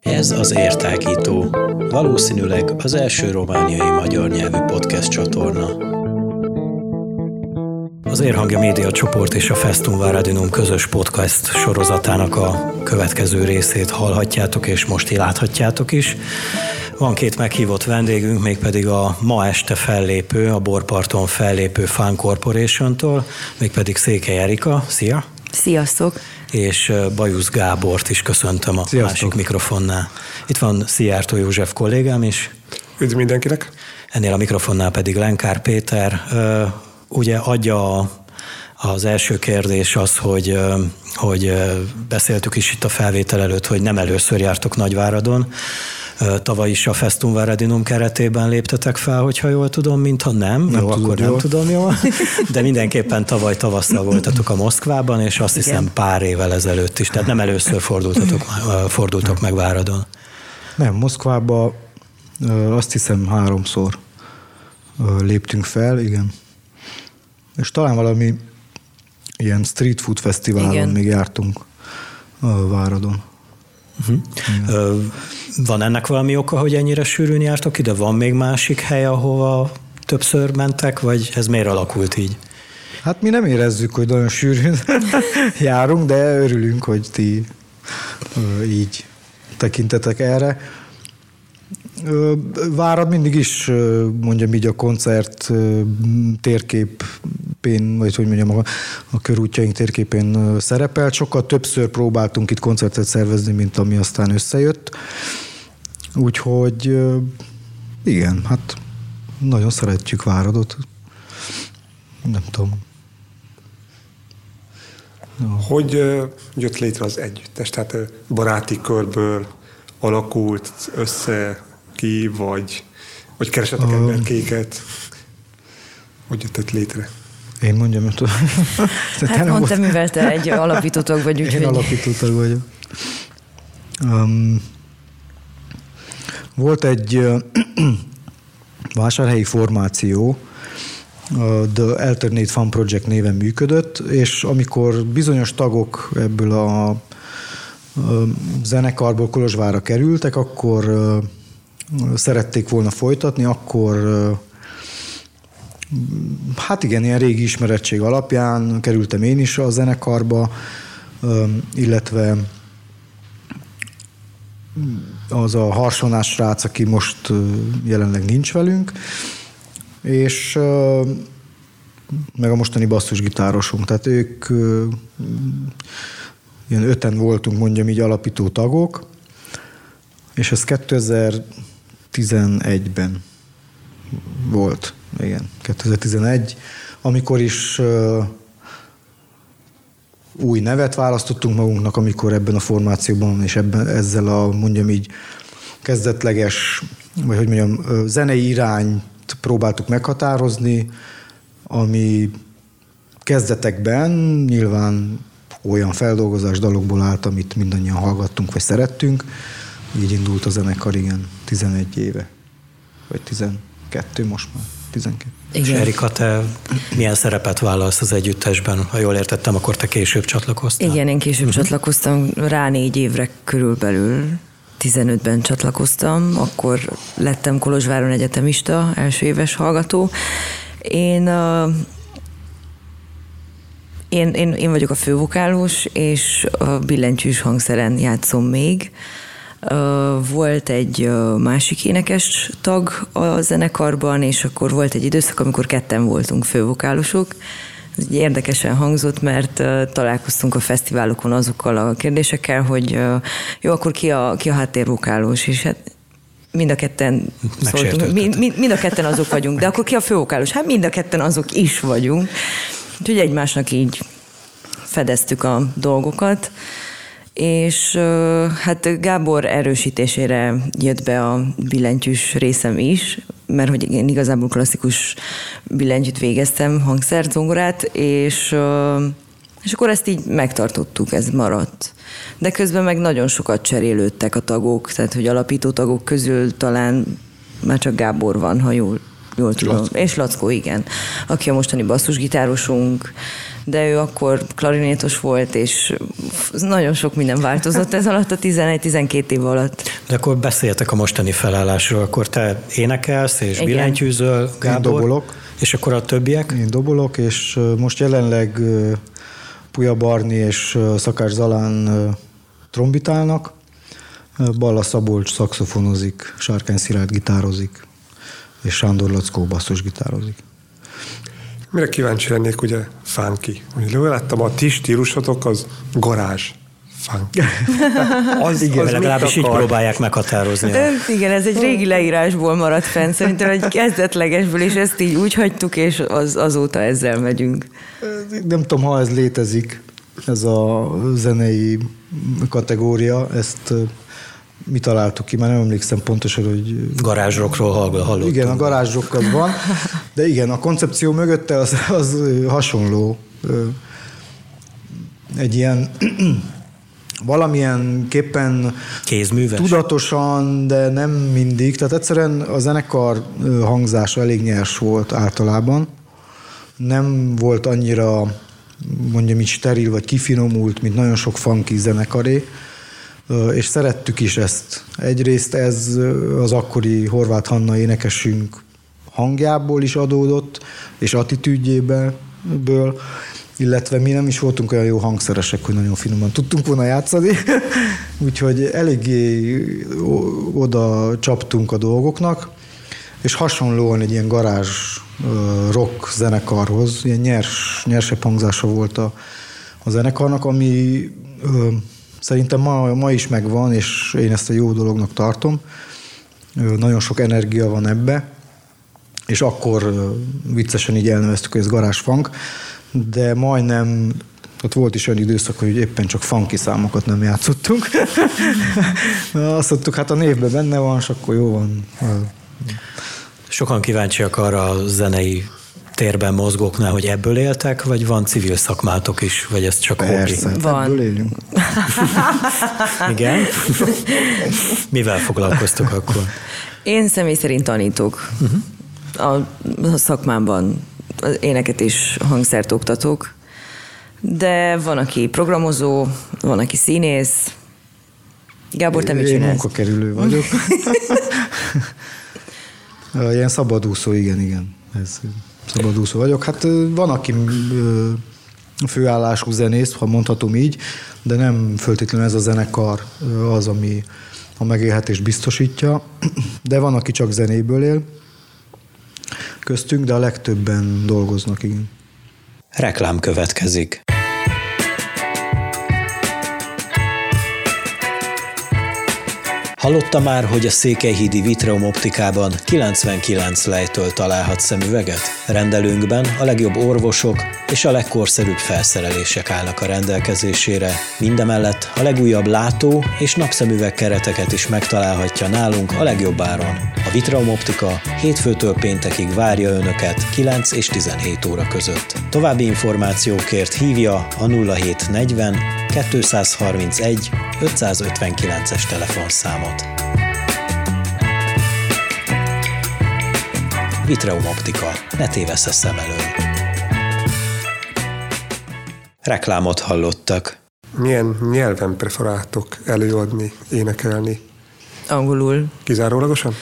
Ez az Értágító, valószínűleg az első romániai magyar nyelvű podcast csatorna. Az Érhangja Média csoport és a Festum Varadinum közös podcast sorozatának a következő részét hallhatjátok, és most láthatjátok is. Van két meghívott vendégünk, mégpedig a ma este fellépő, a Borparton fellépő Fan Corporation-tól, mégpedig Székely Erika. Szia! Sziasztok! és Bajusz Gábort is köszöntöm a Sziasztok. másik mikrofonnál. Itt van Szijjártó József kollégám is. Üdv mindenkinek! Ennél a mikrofonnál pedig Lenkár Péter. Ugye adja az első kérdés az, hogy, hogy beszéltük is itt a felvétel előtt, hogy nem először jártok Nagyváradon. Tavaly is a Festum Varadinum keretében léptetek fel, hogyha jól tudom, mintha nem. nem jó, tudom, akkor nem tudom jól. De mindenképpen tavaly tavasszal voltatok a Moszkvában, és azt Igen. hiszem pár évvel ezelőtt is. Tehát nem először fordultatok, fordultok meg Váradon. Nem, Moszkvába azt hiszem háromszor léptünk fel, igen. És talán valami ilyen street food fesztiválon igen. még jártunk Váradon. Uh-huh. Van ennek valami oka, hogy ennyire sűrűn jártok ide? Van még másik hely, ahova többször mentek, vagy ez miért alakult így? Hát mi nem érezzük, hogy nagyon sűrűn járunk, de örülünk, hogy ti így tekintetek erre. Várad mindig is, mondjam így a koncert térképén, vagy hogy mondjam, a, a körútjaink térképén szerepel. Sokkal többször próbáltunk itt koncertet szervezni, mint ami aztán összejött. Úgyhogy igen, hát nagyon szeretjük Váradot. Nem tudom. Hogy jött létre az együttes? Tehát baráti körből alakult össze ki, vagy, vagy keresetek uh, emberkéket? Hogy jött létre? Én mondjam, hogy Hát mondtam, mivel te egy alapítótag vagy, úgyhogy... Én alapítótag vagyok. Um, volt egy uh, vásárhelyi formáció, a The Alternate Fun Project néven működött, és amikor bizonyos tagok ebből a, a zenekarból Kolozsvára kerültek, akkor uh, szerették volna folytatni, akkor hát igen, ilyen régi ismerettség alapján kerültem én is a zenekarba, illetve az a harsonás srác, aki most jelenleg nincs velünk, és meg a mostani basszusgitárosunk. Tehát ők ilyen öten voltunk, mondjam így alapító tagok, és ez 2000 2011-ben volt, igen, 2011, amikor is uh, új nevet választottunk magunknak, amikor ebben a formációban és ebben, ezzel a mondjam így kezdetleges, vagy hogy mondjam, zenei irányt próbáltuk meghatározni, ami kezdetekben nyilván olyan feldolgozás dalokból állt, amit mindannyian hallgattunk, vagy szerettünk, így indult a zenekar, igen, 11 éve. Vagy 12 most már. 12. Igen. És Erika, te milyen szerepet vállalsz az együttesben? Ha jól értettem, akkor te később csatlakoztál. Igen, én később uh-huh. csatlakoztam, rá négy évre körülbelül. 15-ben csatlakoztam, akkor lettem Kolozsváron egyetemista, első éves hallgató. Én uh, én, én, én vagyok a fővokálus, és a billentyűs hangszeren játszom még. Volt egy másik énekes tag a zenekarban, és akkor volt egy időszak, amikor ketten voltunk fővokálosok. Ez érdekesen hangzott, mert találkoztunk a fesztiválokon azokkal a kérdésekkel, hogy jó, akkor ki a, ki a háttérvokálós, és hát mind a ketten szóltunk, mind, mind, mind a ketten azok vagyunk, de akkor ki a fővokálós? Hát mind a ketten azok is vagyunk. Úgyhogy egymásnak így fedeztük a dolgokat és hát Gábor erősítésére jött be a billentyűs részem is, mert hogy én igazából klasszikus billentyűt végeztem, hangszert, zongorát, és, és akkor ezt így megtartottuk, ez maradt. De közben meg nagyon sokat cserélődtek a tagok, tehát hogy alapító tagok közül talán már csak Gábor van, ha jól jól tudom. Lackó. És Lackó, igen. Aki a mostani basszusgitárosunk, de ő akkor klarinétos volt, és nagyon sok minden változott ez alatt a 11-12 év alatt. De akkor beszéltek a mostani felállásról, akkor te énekelsz és Igen. billentyűzöl, Gábor, dobolok. és akkor a többiek? Én dobolok, és most jelenleg Puja Barni és Szakás Zalán trombitálnak, Balla Szabolcs szaxofonozik, Sárkány Szilárd gitározik, és Sándor Lackó basszus gitározik. Mire kíváncsi lennék, ugye funky. Ugye láttam, a ti stílusotok az garázs funky. Az, Igen, az legalábbis így próbálják meghatározni. De igen, ez egy régi leírásból maradt fenn, szerintem egy kezdetlegesből, és ezt így úgy hagytuk, és az, azóta ezzel megyünk. Nem tudom, ha ez létezik, ez a zenei kategória, ezt mi találtuk ki, már nem emlékszem pontosan, hogy Garázsrokról hall- hallottunk. Igen, a garázsok az van, de igen, a koncepció mögötte az, az hasonló. Egy ilyen valamilyen képpen Kézműves? tudatosan, de nem mindig. Tehát egyszerűen a zenekar hangzása elég nyers volt általában. Nem volt annyira mondjam így steril vagy kifinomult, mint nagyon sok funky zenekaré, és szerettük is ezt. Egyrészt ez az akkori Horváth Hanna énekesünk hangjából is adódott, és attitűdjéből, illetve mi nem is voltunk olyan jó hangszeresek, hogy nagyon finoman tudtunk volna játszani, úgyhogy eléggé oda csaptunk a dolgoknak, és hasonlóan egy ilyen garázs rock zenekarhoz, ilyen nyers, nyersebb hangzása volt a, a zenekarnak, ami szerintem ma, ma is megvan, és én ezt a jó dolognak tartom. Nagyon sok energia van ebbe, és akkor viccesen így elneveztük, hogy ez garázs funk, de majdnem ott volt is olyan időszak, hogy éppen csak funky számokat nem játszottunk. Azt mondtuk, hát a névben benne van, és akkor jó van. Sokan kíváncsiak arra a zenei térben mozgóknál, hogy ebből éltek, vagy van civil szakmátok is, vagy ez csak Persze, hobbi? Van. ebből élünk. Igen? Mivel foglalkoztok akkor? Én személy szerint tanítok. Uh-huh. A, a szakmámban éneket és hangszert oktatok, de van, aki programozó, van, aki színész. Gábor, te mit Én csinálsz? munkakerülő vagyok. Ilyen szabadúszó, igen, igen. Ez, szabadúszó vagyok. Hát van, aki főállású zenész, ha mondhatom így, de nem föltétlenül ez a zenekar az, ami a megélhetést biztosítja, de van, aki csak zenéből él köztünk, de a legtöbben dolgoznak, igen. Reklám következik. Hallotta már, hogy a Székelyhídi Vitreum optikában 99 lejtől találhat szemüveget? Rendelőnkben a legjobb orvosok és a legkorszerűbb felszerelések állnak a rendelkezésére. Mindemellett a legújabb látó és napszemüveg kereteket is megtalálhatja nálunk a legjobb áron. A Vitreum optika hétfőtől péntekig várja Önöket 9 és 17 óra között. További információkért hívja a 0740 231 559-es telefonszámot. Vitreum Optika. Ne tévessz a szem elől. Reklámot hallottak. Milyen nyelven preferáltok előadni, énekelni? Angolul. Kizárólagosan?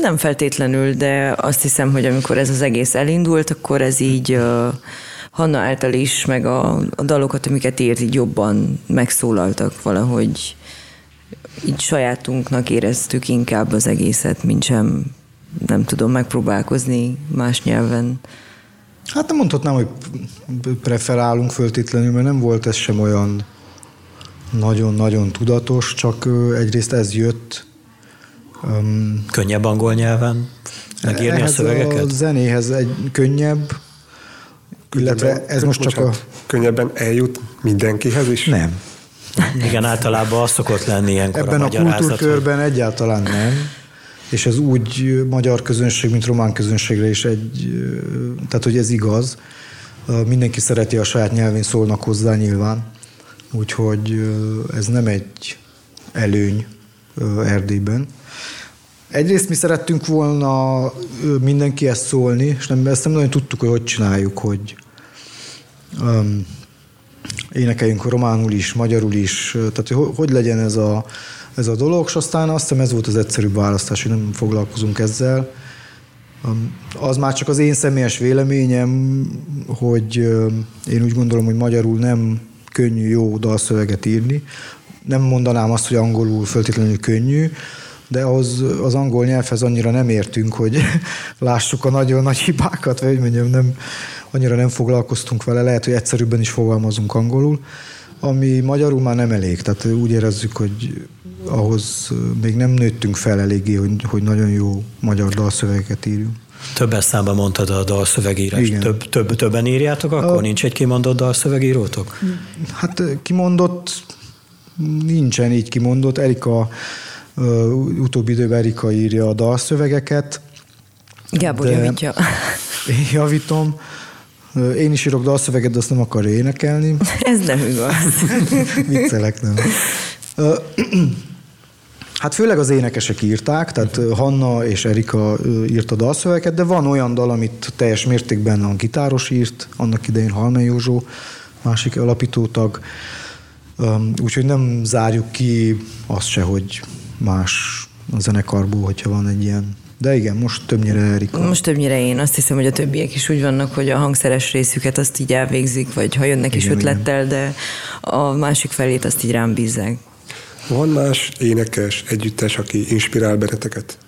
Nem feltétlenül, de azt hiszem, hogy amikor ez az egész elindult, akkor ez így uh, Hanna által is, meg a, a dalokat, amiket írt, így jobban megszólaltak valahogy. Így sajátunknak éreztük inkább az egészet, mint sem, nem tudom, megpróbálkozni más nyelven. Hát nem mondhatnám, hogy preferálunk föltétlenül, mert nem volt ez sem olyan nagyon-nagyon tudatos, csak egyrészt ez jött. Um, Könnyebb angol nyelven megírni a szövegeket? a zenéhez egy könnyebb, illetve ez most csak a... Könnyebben eljut mindenkihez is? Nem. Igen, általában az szokott lenni ilyenkor Ebben a a magyarázat. hogy- kultúrkörben egyáltalán nem. És ez úgy magyar közönség, mint román közönségre is egy, tehát hogy ez igaz. Mindenki szereti a saját nyelvén szólnak hozzá nyilván. Úgyhogy ez nem egy előny Erdélyben. egyrészt mi szerettünk volna mindenki ezt szólni, és nem, ezt nem nagyon tudtuk, hogy hogy csináljuk, hogy um, énekeljünk románul is, magyarul is, tehát hogy, hogy legyen ez a, ez a dolog, és aztán azt hiszem ez volt az egyszerűbb választás, hogy nem foglalkozunk ezzel. Az már csak az én személyes véleményem, hogy én úgy gondolom, hogy magyarul nem könnyű jó dalszöveget írni. Nem mondanám azt, hogy angolul föltétlenül könnyű, de ahhoz az angol nyelvhez annyira nem értünk, hogy lássuk a nagyon nagy hibákat, vagy mondjam, nem, annyira nem foglalkoztunk vele, lehet, hogy egyszerűbben is fogalmazunk angolul, ami magyarul már nem elég, tehát úgy érezzük, hogy ahhoz még nem nőttünk fel eléggé, hogy, hogy nagyon jó magyar dalszövegeket írjunk. Többes számban mondtad a dalszövegírás. Több, több, többen írjátok, akkor a... nincs egy kimondott dalszövegírótok? Hát kimondott, nincsen így kimondott. Erika, utóbbi időben Erika írja a dalszövegeket. Gábor javítja. Én javítom. Én is írok dalszöveget, de azt nem akar énekelni. Ez nem igaz. Viccelek, nem. Hát főleg az énekesek írták, tehát Hanna és Erika írta dalszöveket, de van olyan dal, amit teljes mértékben a gitáros írt, annak idején Halmen Józsó, másik alapítótag, úgyhogy nem zárjuk ki azt se, hogy más a zenekarból, hogyha van egy ilyen de igen, most többnyire Erika. Most többnyire én. Azt hiszem, hogy a többiek is úgy vannak, hogy a hangszeres részüket azt így elvégzik, vagy ha jönnek igen, is ötlettel, igen. de a másik felét azt így rám bízzák. Van más énekes, együttes, aki inspirál benneteket?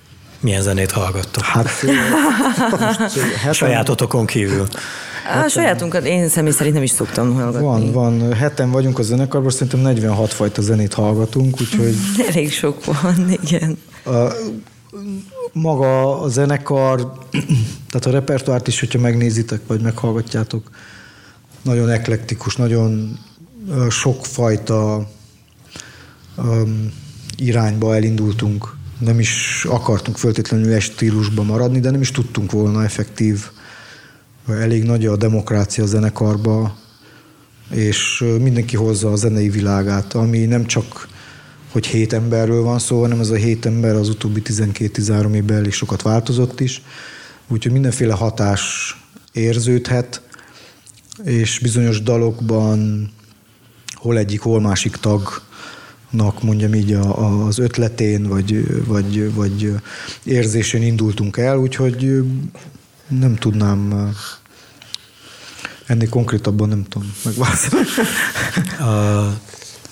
Milyen zenét hallgattok? Hát, heten... sajátotokon kívül. A sajátunkat én személy szerint nem is szoktam hallgatni. Van, van. Heten vagyunk a zenekarban, szerintem 46 fajta zenét hallgatunk, úgyhogy... Elég sok van, igen. A, maga a zenekar, tehát a repertoárt is, hogyha megnézitek, vagy meghallgatjátok, nagyon eklektikus, nagyon sokfajta um, irányba elindultunk. Nem is akartunk föltétlenül egy stílusba maradni, de nem is tudtunk volna effektív. Elég nagy a demokrácia a zenekarba, és mindenki hozza a zenei világát, ami nem csak hogy hét emberről van szó, hanem ez a hét ember az utóbbi 12-13 évben elég sokat változott is, úgyhogy mindenféle hatás érződhet, és bizonyos dalokban hol egyik, hol másik tag nak mondjam így a, az ötletén, vagy, vagy, vagy érzésén indultunk el, úgyhogy nem tudnám ennél konkrétabban nem tudom megválaszolni.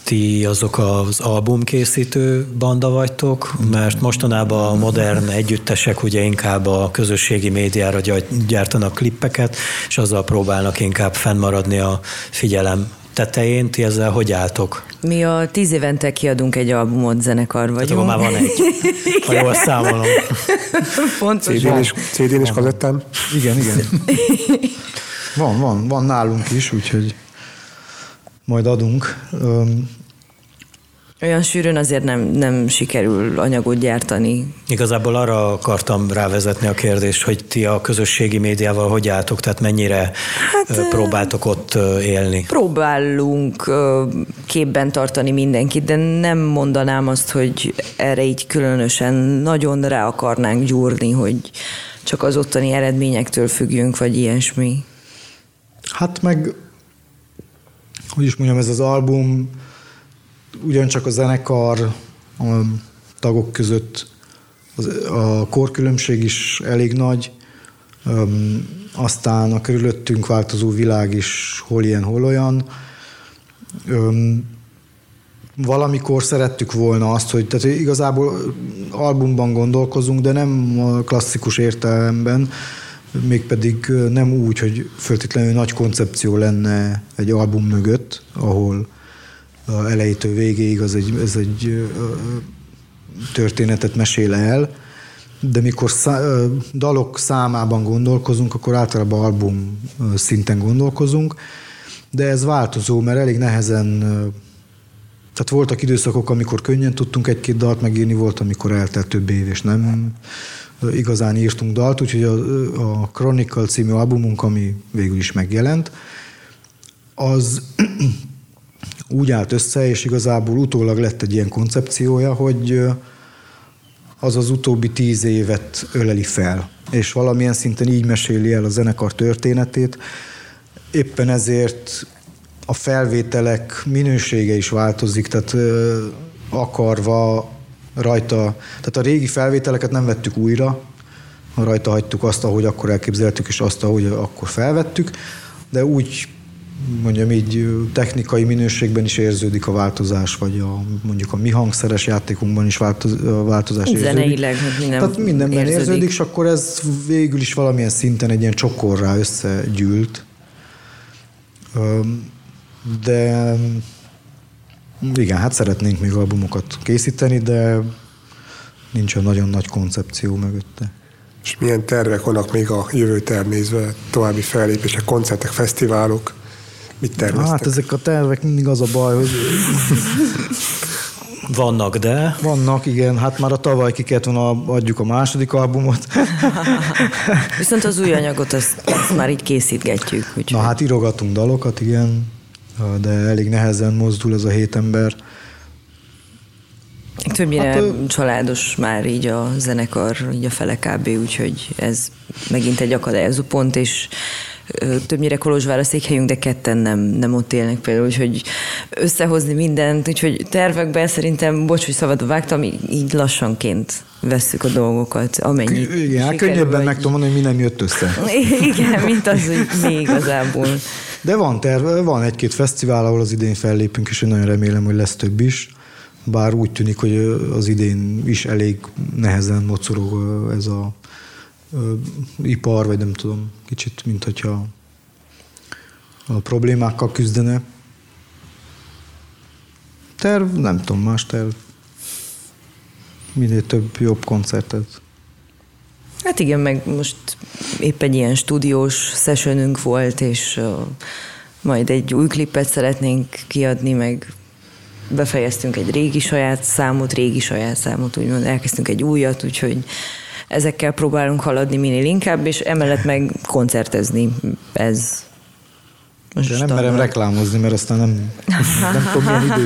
Ti azok az albumkészítő banda vagytok, mert mostanában a modern együttesek ugye inkább a közösségi médiára gyártanak klippeket, és azzal próbálnak inkább fennmaradni a figyelem tetején, ti ezzel hogy álltok? Mi a tíz évente kiadunk egy albumot, zenekar vagyunk. Tehát már van egy, ha jól számolom. Pontosan. CD-n és, CD-n és kazettán? Igen, igen. Van, van, van nálunk is, úgyhogy majd adunk. Olyan sűrűn azért nem, nem sikerül anyagot gyártani. Igazából arra akartam rávezetni a kérdést, hogy ti a közösségi médiával hogy álltok, tehát mennyire hát, próbáltok ott élni? Próbálunk képben tartani mindenkit, de nem mondanám azt, hogy erre így különösen nagyon rá akarnánk gyúrni, hogy csak az ottani eredményektől függjünk, vagy ilyesmi. Hát meg, hogy is mondjam, ez az album ugyancsak a zenekar a tagok között az, a korkülönbség is elég nagy, um, aztán a körülöttünk változó világ is hol ilyen, hol olyan. Um, valamikor szerettük volna azt, hogy tehát igazából albumban gondolkozunk, de nem a klasszikus értelemben, mégpedig nem úgy, hogy föltétlenül nagy koncepció lenne egy album mögött, ahol elejétől végéig az egy, ez egy történetet mesél el, de mikor szá, dalok számában gondolkozunk, akkor általában album szinten gondolkozunk, de ez változó, mert elég nehezen, tehát voltak időszakok, amikor könnyen tudtunk egy-két dalt megírni, volt, amikor eltelt több év, és nem igazán írtunk dalt, úgyhogy a, a Chronicle című albumunk, ami végül is megjelent, az úgy állt össze, és igazából utólag lett egy ilyen koncepciója, hogy az az utóbbi tíz évet öleli fel, és valamilyen szinten így meséli el a zenekar történetét. Éppen ezért a felvételek minősége is változik, tehát akarva rajta, tehát a régi felvételeket nem vettük újra, rajta hagytuk azt, ahogy akkor elképzeltük, és azt, ahogy akkor felvettük, de úgy mondjam így technikai minőségben is érződik a változás, vagy a, mondjuk a mi hangszeres játékunkban is változ, változás érződik. Zeneileg, minden Tehát mindenben érződik. érződik, és akkor ez végül is valamilyen szinten egy ilyen csokorrá összegyűlt. De igen, hát szeretnénk még albumokat készíteni, de nincs olyan nagyon nagy koncepció mögötte. És milyen tervek vannak még a jövő nézve, további fellépések, koncertek, fesztiválok? Mit terveztek? Hát ezek a tervek mindig az a baj, hogy... Vannak, de... Vannak, igen. Hát már a tavaly ki kellett volna adjuk a második albumot. Viszont az új anyagot, azt, azt már így készítgetjük. Úgyhogy... Na hát írogatunk dalokat, igen, de elég nehezen mozdul ez a hét ember. Többnyire hát, családos már így a zenekar, így a fele kb. úgyhogy ez megint egy akadályozó pont, és többnyire Kolozsvár a székhelyünk, de ketten nem, nem ott élnek például, úgyhogy összehozni mindent, úgyhogy tervekben szerintem, bocs, hogy szabadba vágtam, így lassanként vesszük a dolgokat, amennyi. Igen, hát könnyebben vagy... meg tudom mondani, hogy mi nem jött össze. Igen, mint az, hogy mi igazából. De van terve, van egy-két fesztivál, ahol az idén fellépünk, és én nagyon remélem, hogy lesz több is. Bár úgy tűnik, hogy az idén is elég nehezen mocorog ez a ipar, vagy nem tudom, kicsit, mint hogyha a problémákkal küzdene. Terv, nem tudom, más terv. Minél több jobb koncertet. Hát igen, meg most épp egy ilyen stúdiós sessionünk volt, és uh, majd egy új klipet szeretnénk kiadni, meg befejeztünk egy régi saját számot, régi saját számot, úgymond elkezdtünk egy újat, úgyhogy ezekkel próbálunk haladni minél inkább, és emellett meg koncertezni. Ez most De nem standard. merem reklámozni, mert aztán nem, nem tudom, milyen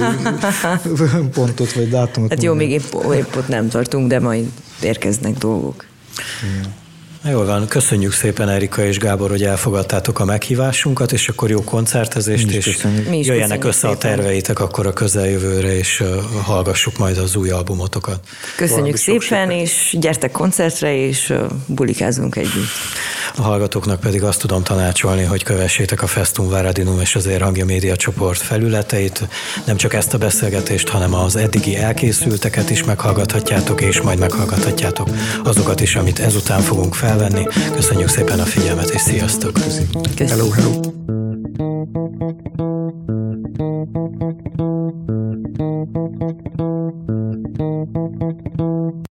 idő pontot vagy dátumot. Hát jó, még épp, épp ott nem tartunk, de majd érkeznek dolgok. Igen. Jól van, köszönjük szépen Erika és Gábor, hogy elfogadtátok a meghívásunkat, és akkor jó koncertezést, és Mi jöjjenek össze szépen. a terveitek akkor a közeljövőre, és hallgassuk majd az új albumotokat. Köszönjük szépen, és gyertek koncertre, és bulikázunk együtt. A hallgatóknak pedig azt tudom tanácsolni, hogy kövessétek a Festum Varadinum és az Érhangja Média csoport felületeit. Nem csak ezt a beszélgetést, hanem az eddigi elkészülteket is meghallgathatjátok, és majd meghallgathatjátok azokat is, amit ezután fogunk fel felvenni. Köszönjük szépen a figyelmet, és sziasztok! Köszönjük. Hello, hello!